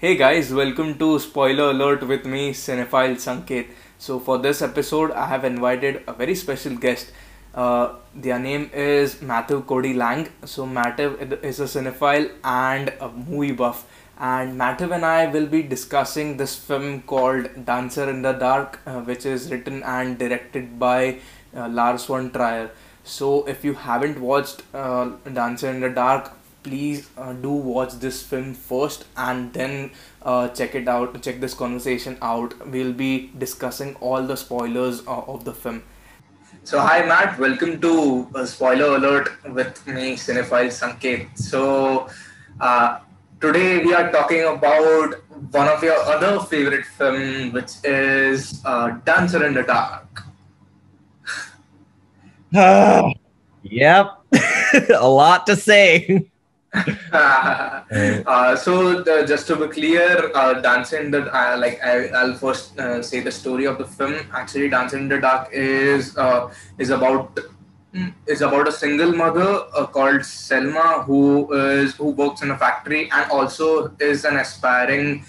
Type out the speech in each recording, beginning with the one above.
Hey guys, welcome to Spoiler Alert with me, Cinephile Sanket. So, for this episode, I have invited a very special guest. Uh, their name is Matthew Cody Lang. So, Matthew is a cinephile and a movie buff. And Matthew and I will be discussing this film called Dancer in the Dark, uh, which is written and directed by uh, Lars von Trier. So, if you haven't watched uh, Dancer in the Dark, please uh, do watch this film first and then uh, check it out check this conversation out. We'll be discussing all the spoilers uh, of the film. So hi matt. Welcome to uh, spoiler alert with me cinephile sanket so uh, today we are talking about one of your other favorite film which is uh, dancer in the dark. Yep. A lot to say uh, so the, just to be clear, uh, Dance in the uh, like I, will first uh, say the story of the film. Actually, Dance in the Dark is uh, is about mm, is about a single mother uh, called Selma who is who works in a factory and also is an aspiring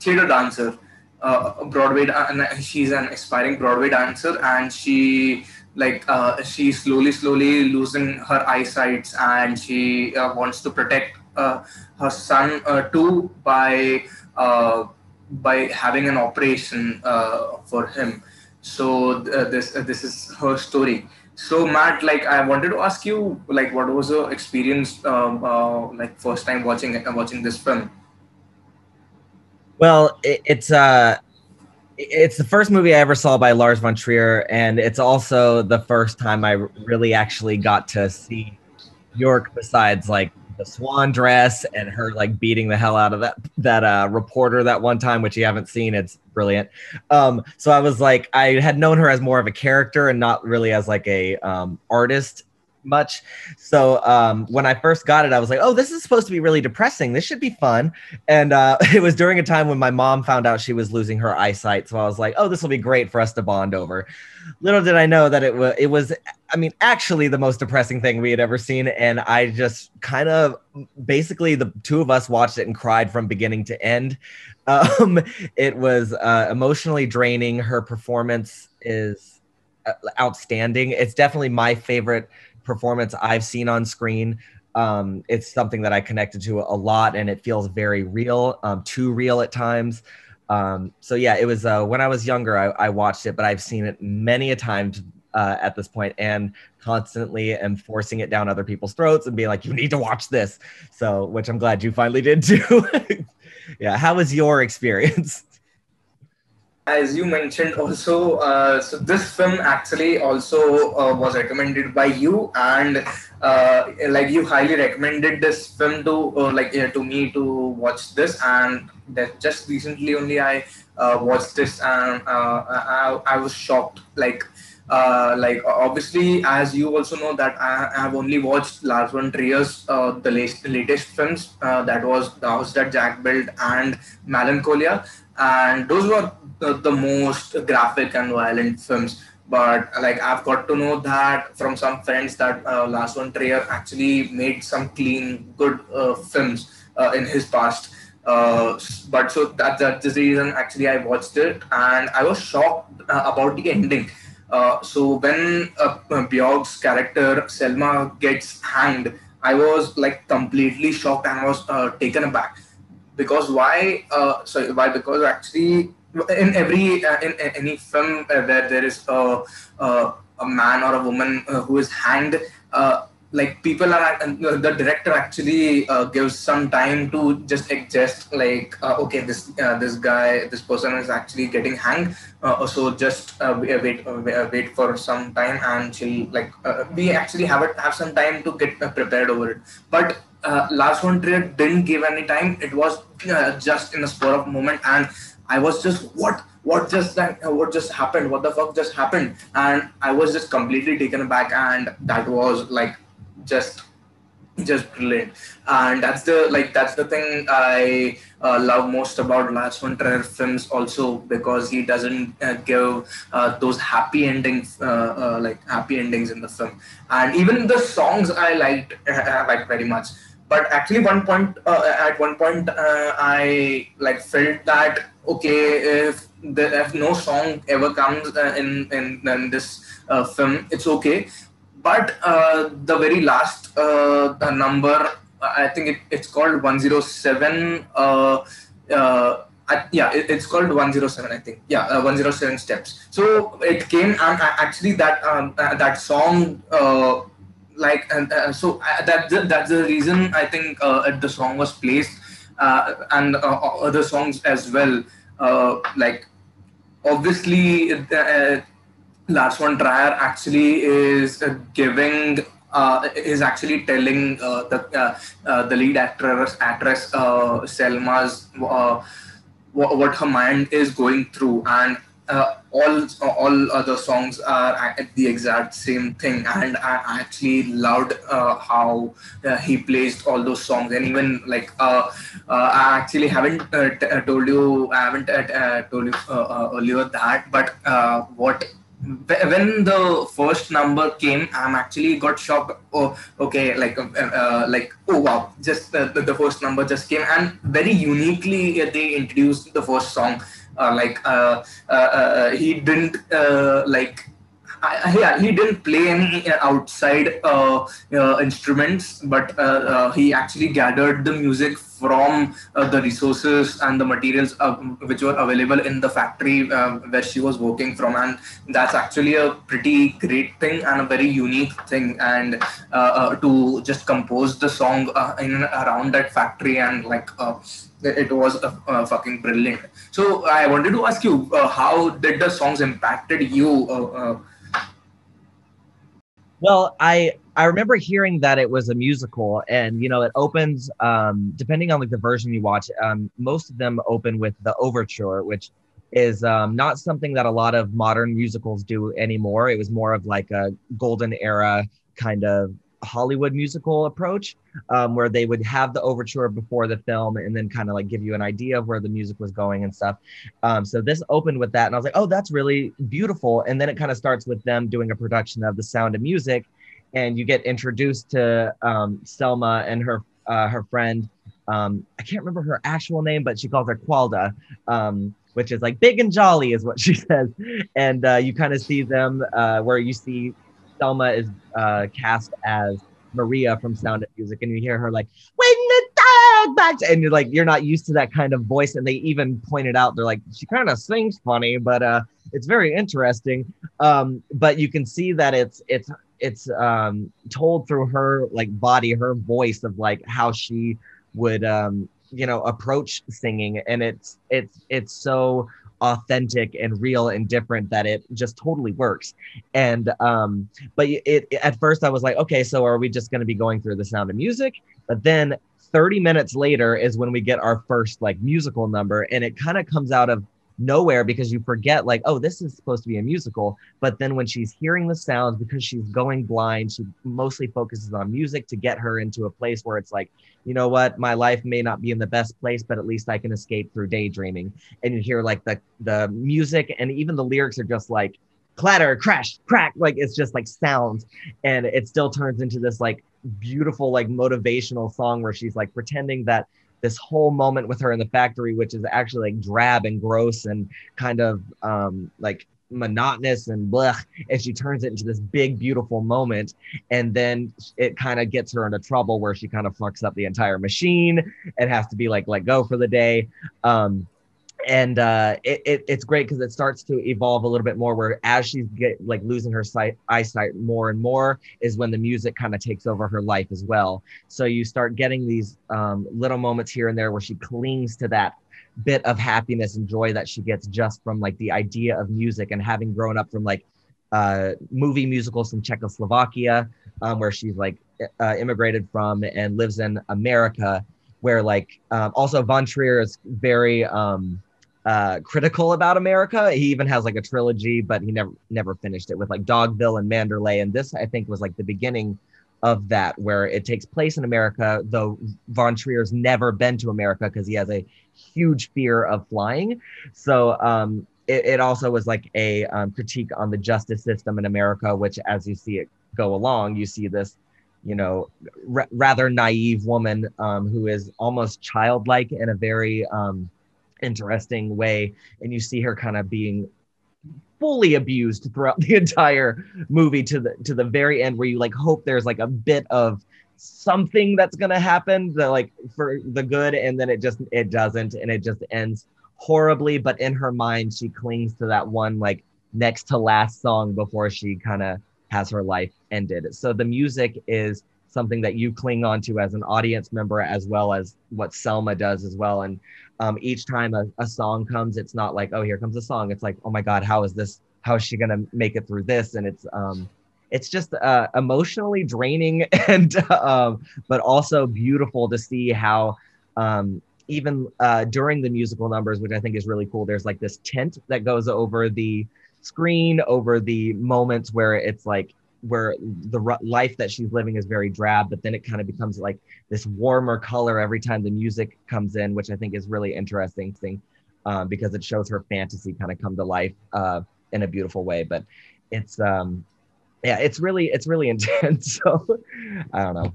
theater dancer. Broadway, and she's an aspiring Broadway dancer, and she like uh, she's slowly slowly losing her eyesight and she uh, wants to protect uh, her son uh, too by uh, by having an operation uh, for him. So this this is her story. So matt like i wanted to ask you like what was your experience um, like first time watching watching this film? Well it, it's uh it's the first movie I ever saw by Lars von Trier, and it's also the first time I really actually got to see Bjork besides like the swan dress and her like beating the hell out of that that uh, reporter that one time, which you haven't seen. It's brilliant. Um, so I was like, I had known her as more of a character and not really as like a um, artist much. So um, when I first got it, I was like, oh, this is supposed to be really depressing. This should be fun. And uh, it was during a time when my mom found out she was losing her eyesight. So I was like, oh, this will be great for us to bond over. Little did I know that it was, it was, I mean, actually the most depressing thing we had ever seen. And I just kind of basically the two of us watched it and cried from beginning to end. Um, it was uh, emotionally draining. Her performance is uh, outstanding. It's definitely my favorite performance I've seen on screen. Um, it's something that I connected to a lot, and it feels very real, um, too real at times. Um, so yeah, it was uh, when I was younger, I, I, watched it, but I've seen it many a times uh, at this point, and constantly am forcing it down other people's throats and being like, "You need to watch this." So, which I'm glad you finally did too. yeah, how was your experience? As you mentioned also uh, so this film actually also uh, was recommended by you and uh, like you highly recommended this film to uh, like to me to watch this and that just recently only i uh, watched this and uh, I, I was shocked. Like uh, like obviously as you also know that I, have only watched Lars von Trier's uh, the latest, latest films uh, that was the house that Jack built and Melancholia. And those were the, the most graphic and violent films but like I've got to know that from some friends that uh, Lars von Trier actually made some clean, good uh, films uh, in his past. Uh, but so that that's the reason actually I watched it and I was shocked uh, about the ending. Uh, so when uh, Bjork's character Selma gets hanged, I was like completely shocked and was taken aback because why? so why? Because actually in every uh, in, in, any film uh, where there is a, a, a man or a woman uh, who is hanged uh, like people are uh, the director actually uh, gives some time to just adjust like okay this this guy this person is actually getting hanged so just wait wait for some time and she'll like we actually have it have some time to get prepared over it but uh, Lars von Trier didn't give any time. It was uh, just in a spur of moment, and I was just what what just that what just happened? What the fuck just happened? And I was just completely taken aback, and that was like just just brilliant. And that's the like that's the thing I uh, love most about Lars von Trier films also because he doesn't uh, give uh, those happy endings uh, uh, like happy endings in the film. And even the songs I liked uh, like very much but actually one point uh, at one point uh, i like felt that okay if the, if no song ever comes uh, in, in in this uh, film it's okay but uh, the very last uh, number i think it, it's called 107 I, yeah, it, it's called 107, I think. Yeah, uh, 107 steps. So it came and actually that um, that song like and uh, so uh, that that's the reason I think uh, the song was placed uh, and uh, other songs as well. Like obviously, uh, Lars von Trier actually is giving. is actually telling the the lead actress actress Selma's what her mind is going through and uh, all all other songs are at the exact same thing. And i actually loved uh, how uh, he placed all those songs. And even like uh, uh, i actually haven't uh, t- told you i haven't told you earlier that but what when the first number came i'm actually got shocked. Oh okay like like oh wow just the, the first number just came. And very uniquely they introduced the first song uh, like uh, uh, he didn't uh like Yeah, he didn't play any uh, outside uh, uh, instruments, but uh, uh, he actually gathered the music from uh, the resources and the materials which were available in the factory where she was working from, and that's actually a pretty great thing and a very unique thing. And to just compose the song in around that factory and like it was uh, fucking brilliant. So I wanted to ask you, uh, how did the songs impacted you? Well, I I remember hearing that it was a musical, and you know, it opens um, depending on like the version you watch. Um, most of them open with the overture, which is um, not something that a lot of modern musicals do anymore. It was more of like a golden era kind of Hollywood musical approach, um, where they would have the overture before the film and then kind of like give you an idea of where the music was going and stuff. Um, so this opened with that, and I was like, oh, that's really beautiful. And then it kind of starts with them doing a production of The Sound of Music, and you get introduced to um, Selma and her uh, her friend. Um, I can't remember her actual name, but she calls her Cvalda um, which is like big and jolly is what she says and uh, you kind of see them uh, where you see Selma is uh, cast as Maria from Sound of Music, and you hear her like, "When the dog barks," and you're like, you're not used to that kind of voice. And they even pointed out, they're like, she kind of sings funny, but uh, it's very interesting. Um, but you can see that it's it's it's um, told through her like body, her voice of like how she would um, you know approach singing, and it's it's it's so authentic and real and different that it just totally works. And um but it, it at first i was like okay so are we just going to be going through the sound of music? But then 30 minutes later is when we get our first like musical number and it kind of comes out of nowhere because you forget like oh this is supposed to be a musical. But then when she's hearing the sounds because she's going blind she mostly focuses on music to get her into a place where it's like you know what? My life may not be in the best place but at least i can escape through daydreaming. And you hear like the the music and even the lyrics are just like clatter crash crack like it's just like sounds. And it still turns into this like beautiful like motivational song where she's like pretending that this whole moment with her in the factory, which is actually like drab and gross and kind of um, like monotonous and blah, and she turns it into this big, beautiful moment. And then it kind of gets her into trouble where she kind of fucks up the entire machine and has to be like let go for the day. Um, and uh, it, it, it's great because it starts to evolve a little bit more where as she's get like losing her sight eyesight more and more is when the music kind of takes over her life as well. So you start getting these um, little moments here and there where she clings to that bit of happiness and joy that she gets just from like the idea of music and having grown up from like uh, movie musicals from czechoslovakia um, where she's like uh, immigrated from and lives in america where like um, also von trier is very um, uh, critical about America. He even has like a trilogy, but he never never finished it with like Dogville and Manderley. And this, I think, was like the beginning of that, where it takes place in America, though Von Trier's never been to America because he has a huge fear of flying. So um, it, it, also was like a um, critique on the justice system in America, which, as you see it go along, you see this you know r- rather naive woman um, who is almost childlike in a very um, interesting way and you see her kind of being fully abused throughout the entire movie to the to the very end where you like hope there's like a bit of something that's going to happen that like for the good and then it just it doesn't and it just ends horribly. But in her mind she clings to that one like next to last song before she kind of has her life ended. So the music is something that you cling on to as an audience member as well as what selma does as well. And um, each time a, a song comes it's not like oh here comes a song. It's like oh my god how is this how is she gonna make it through this? And it's um it's just uh, emotionally draining and um, but also beautiful to see how um, even uh, during the musical numbers which i think is really cool there's like this tent that goes over the screen over the moments where it's like where the r- life that she's living is very drab but then it kind of becomes like this warmer color every time the music comes in which i think is really interesting thing um, because it shows her fantasy kind of come to life uh, in a beautiful way but it's um yeah it's really it's really intense so i don't know.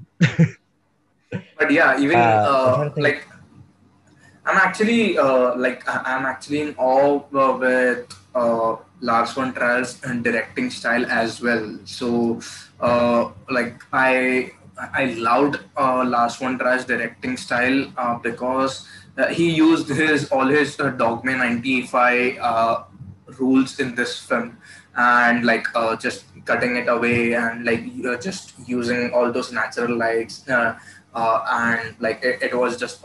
But yeah even Uh, I'm uh, think- like i'm actually uh, like i'm actually in awe uh, with uh, lars von trier's directing style as well. So uh, like i i loved uh, lars von trier's directing style uh, because uh, he used his all his uh, dogma 95 uh, rules in this film. And like just cutting it away and like just using all those natural lights and like it, it was just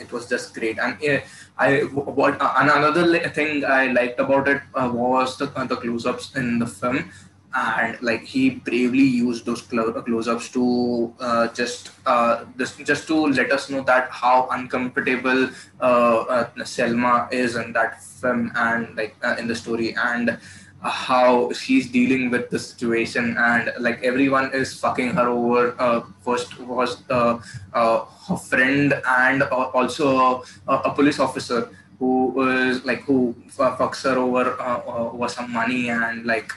it was just great. And uh, I what uh, another thing I liked about it uh, was the uh, the close-ups in the film. And like he bravely used those close-ups to uh, just uh, this, just to let us know that how uncomfortable uh, uh, Selma is in that film and like uh, in the story. And uh, how she's dealing with the situation and like everyone is fucking her over uh, first was uh, uh, her friend and uh, also a, a police officer who was like who fu- fucks her over uh, uh, over some money and like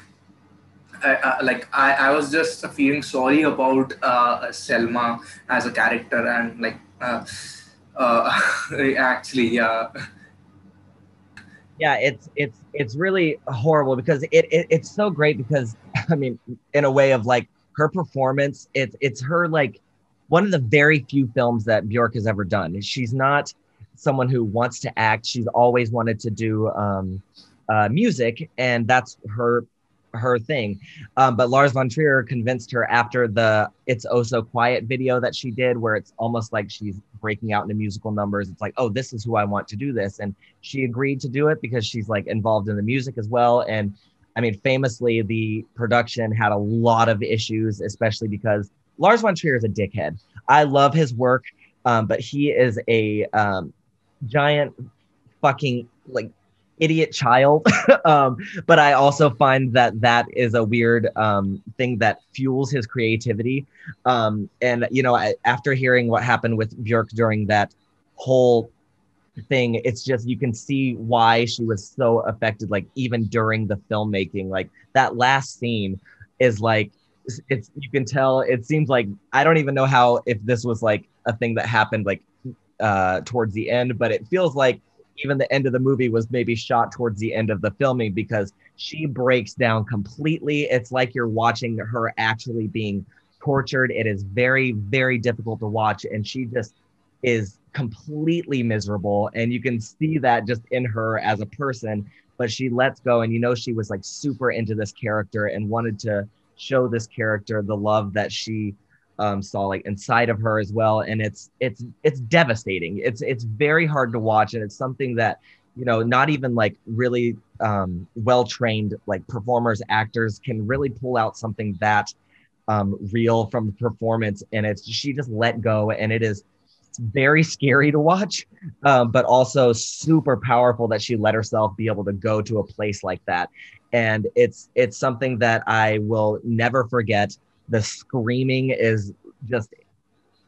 I, I, like I, I was just feeling sorry about uh, Selma as a character and like uh, uh, actually yeah yeah it's it's it's really horrible because it, it it's so great because i mean in a way of like her performance it's it's her like one of the very few films that bjork has ever done. She's not someone who wants to act. She's always wanted to do um, uh, music and that's her her thing. Um, but lars von trier convinced her after the it's oh so quiet video that she did where it's almost like she's breaking out into musical numbers. It's like oh this is who i want to do this. And she agreed to do it because she's like involved in the music as well. And i mean famously the production had a lot of issues especially because lars von trier is a dickhead. I love his work um, but he is a um, giant fucking like idiot child. Um, but i also find that that is a weird um, thing that fuels his creativity. Um, and you know I, after hearing what happened with björk during that whole thing it's just you can see why she was so affected like even during the filmmaking. Like that last scene is like it's, you can tell it seems like i don't even know how if this was like a thing that happened like uh towards the end but it feels like even the end of the movie was maybe shot towards the end of the filming because she breaks down completely. It's like you're watching her actually being tortured. It is very very difficult to watch and she just is completely miserable. And you can see that just in her as a person but she lets go and you know she was like super into this character and wanted to show this character the love that she um, saw like inside of her as well and it's it's it's devastating. It's it's very hard to watch and it's something that you know not even like really um, well trained like performers actors can really pull out something that um, real from the performance and it's she just let go and it is it's very scary to watch um, but also super powerful that she let herself be able to go to a place like that. And it's it's something that i will never forget the screaming is just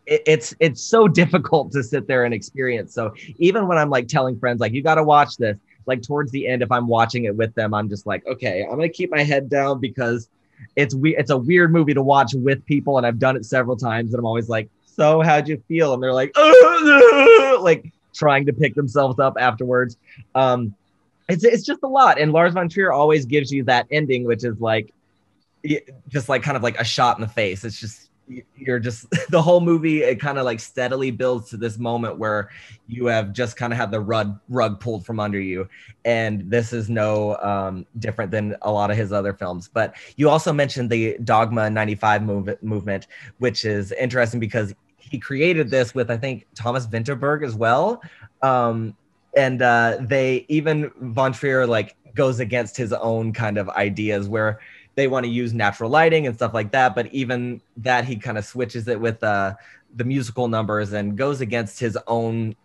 it, it's it's so difficult to sit there and experience so even when i'm like telling friends like you got to watch this like towards the end if i'm watching it with them i'm just like okay i'm gonna keep my head down because it's we it's a weird movie to watch with people, and I've done it several times, and I'm always like, "So how'd you feel?" And they're like, like trying to pick themselves up afterwards. Um, it's it's just a lot, and Lars von Trier always gives you that ending, which is like, just like kind of like a shot in the face. It's just you're just the whole movie it kind of like steadily builds to this moment where you have just kind of had the rug rug pulled from under you. And this is no um, different than a lot of his other films. But you also mentioned the dogma 95 move- movement which is interesting because he created this with i think thomas vinterberg as well. Um, and uh, they even von trier like goes against his own kind of ideas where they want to use natural lighting and stuff like that. But even that, he kind of switches it with uh, the musical numbers and goes against his own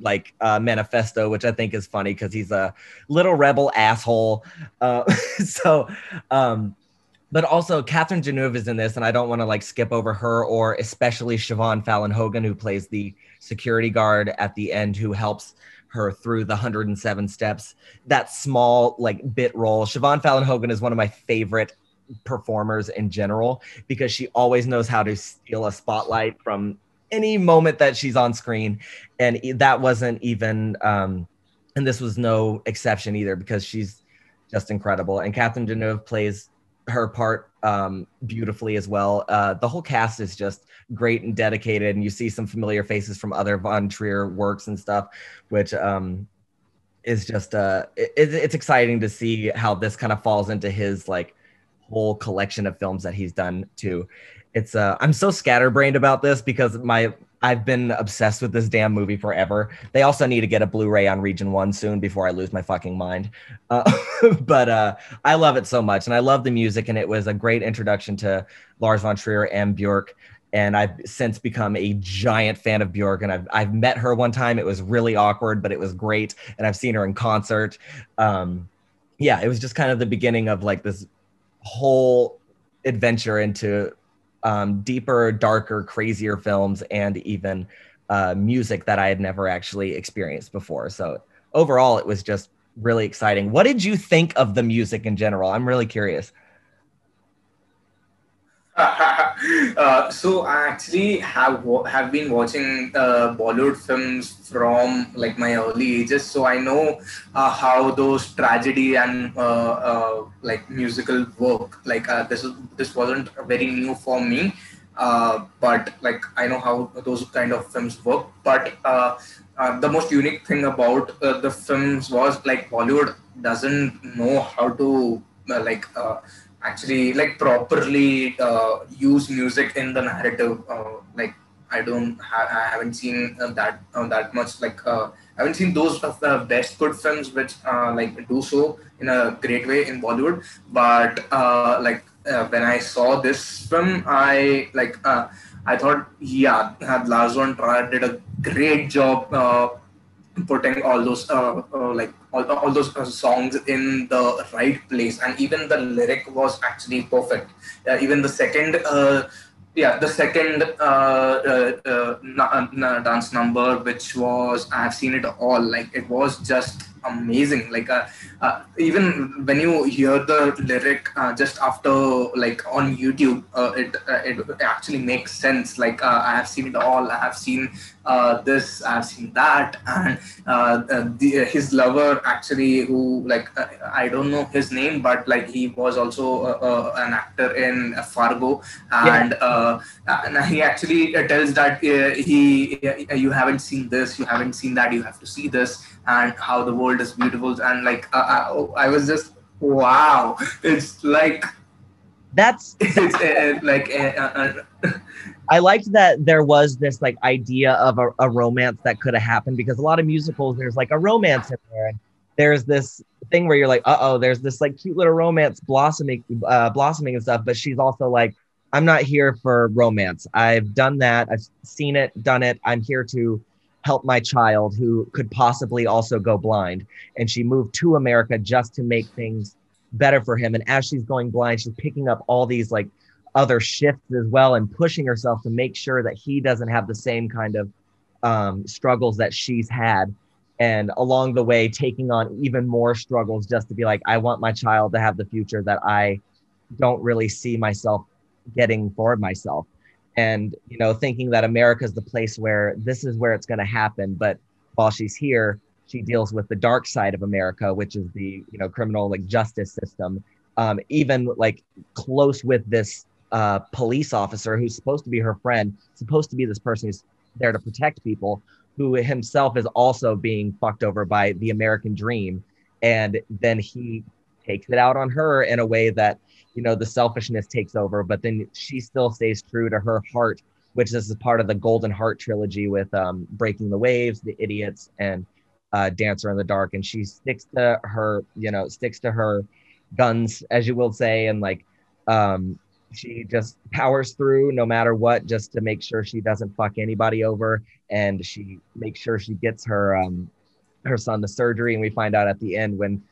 like uh, manifesto, which I think is funny because he's a little rebel asshole. Uh, so, um, but also Catherine Deneuve is in this, and I don't want to like skip over her or especially Siobhan Fallon Hogan, who plays the security guard at the end, who helps her through the 107 steps. That small like bit role. Siobhan Fallon Hogan is one of my favorite performers in general because she always knows how to steal a spotlight from any moment that she's on screen and that wasn't even um and this was no exception either because she's just incredible and Catherine Deneuve plays her part um, beautifully as well. Uh, the whole cast is just great and dedicated, and you see some familiar faces from other Von Trier works and stuff, which um, is just uh, it, it's exciting to see how this kind of falls into his like whole collection of films that he's done too. It's uh, I'm so scatterbrained about this because my I've been obsessed with this damn movie forever. They also need to get a Blu-ray on Region One soon before I lose my fucking mind. Uh, but uh, I love it so much, and I love the music, and it was a great introduction to Lars von Trier and Bjork. And I've since become a giant fan of Bjork, and I've I've met her one time. It was really awkward, but it was great, and I've seen her in concert. Um, yeah, it was just kind of the beginning of like this whole adventure into um, deeper, darker, crazier films and even uh, music that I had never actually experienced before. So overall, it was just really exciting. What did you think of the music in general? I'm really curious. uh, so I actually have have been watching uh, Bollywood films from like my early ages, so I know uh, how those tragedy and uh, uh, like musical work. Like this is this wasn't very new for me, but like I know how those kind of films work. But the most unique thing about the films was like Bollywood doesn't know how to like actually like properly uh, use music in the narrative uh, like i don't ha- i haven't seen uh, that uh, that much like uh, i haven't seen those of the best good films which uh, like do so in a great way in bollywood. But like when i saw this film i like i thought yeah lars von trier did a great job putting all those like all, all those uh, songs in the right place and even the lyric was actually perfect. Even the second uh, yeah the second uh, uh, dance number which was i've seen it all like it was just amazing. Like uh, uh, even when you hear the lyric uh, just after like on youtube uh, it uh, it actually makes sense. Like uh, i have seen it all. I have seen this i have seen that and the, his lover actually who like i don't know his name but like he was also an actor in fargo and yeah. and he actually tells that he you haven't seen this you haven't seen that you have to see this and how the world is beautiful and like uh, I, uh, I, was just wow it's like that's it's uh, like uh, uh, I liked that there was this like idea of a, a romance that could have happened because a lot of musicals there's like a romance in there and there's this thing where you're like uh oh there's this like cute little romance blossoming uh, blossoming and stuff but she's also like I'm not here for romance I've done that I've seen it done it I'm here to help my child who could possibly also go blind. And she moved to America just to make things better for him. And as she's going blind, she's picking up all these like other shifts as well and pushing herself to make sure that he doesn't have the same kind of um, struggles that she's had. And along the way, taking on even more struggles just to be like, I want my child to have the future that I don't really see myself getting for myself and you know thinking that america is the place where this is where it's going to happen but while she's here she deals with the dark side of america which is the you know criminal like justice system um, even like close with this uh, police officer who's supposed to be her friend supposed to be this person who's there to protect people who himself is also being fucked over by the american dream. And then he takes it out on her in a way that you know the selfishness takes over but then she still stays true to her heart which is part of the golden heart trilogy with um, breaking the waves the idiots and uh, dancer in the dark. And she sticks to her you know sticks to her guns as you will say and like um, she just powers through no matter what just to make sure she doesn't fuck anybody over and she makes sure she gets her um, her son the surgery and we find out at the end when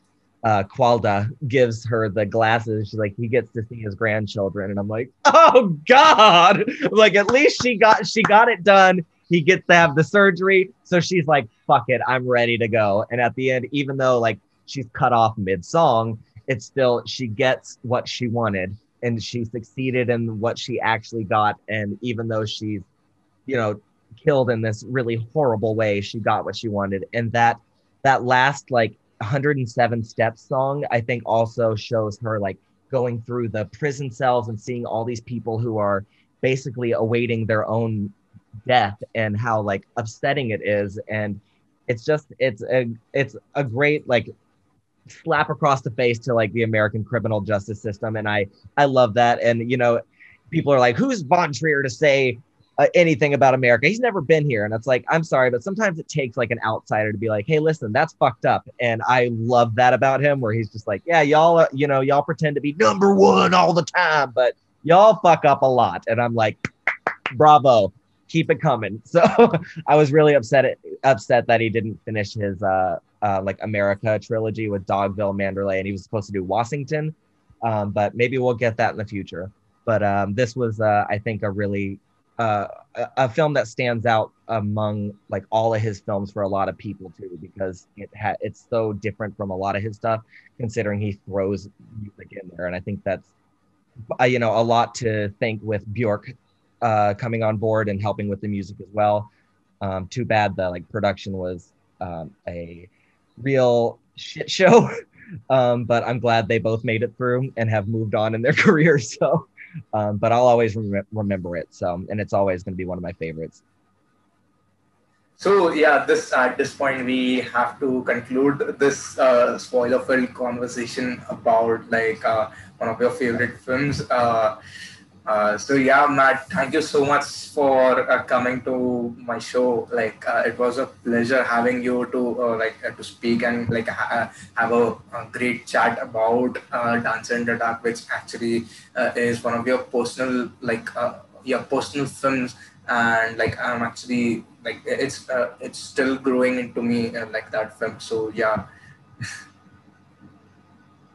uh, Cvalda gives her the glasses. She's like, he gets to see his grandchildren, and I'm like, oh god! like at least she got she got it done. He gets to have the surgery, so she's like, fuck it, I'm ready to go. And at the end, even though like she's cut off mid song, it's still she gets what she wanted, and she succeeded in what she actually got. And even though she's, you know, killed in this really horrible way, she got what she wanted, and that that last like 107 steps song i think also shows her like going through the prison cells and seeing all these people who are basically awaiting their own death and how like upsetting it is and it's just it's a it's a great like slap across the face to like the american criminal justice system and i i love that and you know people are like who's von trier to say uh, anything about America. He's never been here. And it's like, I'm sorry, but sometimes it takes like an outsider to be like, hey, listen, that's fucked up. And I love that about him, where he's just like, yeah, y'all, uh, you know, y'all pretend to be number one all the time, but y'all fuck up a lot. And I'm like, bravo, keep it coming. So I was really upset, upset that he didn't finish his uh, uh, like America trilogy with Dogville, Manderley, and he was supposed to do Washington. Um, but maybe we'll get that in the future. But um, this was, uh, I think, a really uh, a, film that stands out among like all of his films for a lot of people too because it ha- it's so different from a lot of his stuff considering he throws music in there and i think that's uh, you know a lot to think with bjork uh, coming on board and helping with the music as well um, too bad the like production was um, a real shit show um, but i'm glad they both made it through and have moved on in their careers so um, but I'll always rem- remember it. So, and it's always going to be one of my favorites. So yeah, this at this point we have to conclude this uh, spoiler-filled conversation about like uh, one of your favorite films. Uh, uh, so yeah, Matt, thank you so much for uh, coming to my show. Like uh, it was a pleasure having you to uh, like uh, to speak and like ha- have a, a, great chat about uh, Dancer in the Dark, which actually is one of your personal like your personal films. And like I'm actually like it's it's still growing into me like that film. So yeah.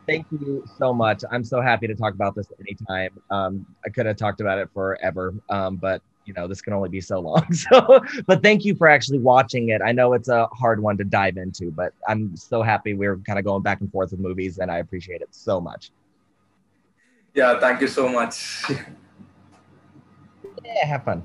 thank you so much. I'm so happy to talk about this anytime. Um, I could have talked about it forever, um, but you know this can only be so long. So, but thank you for actually watching it. I know it's a hard one to dive into, but I'm so happy we're kind of going back and forth with movies, and I appreciate it so much. Yeah, thank you so much. yeah, have fun.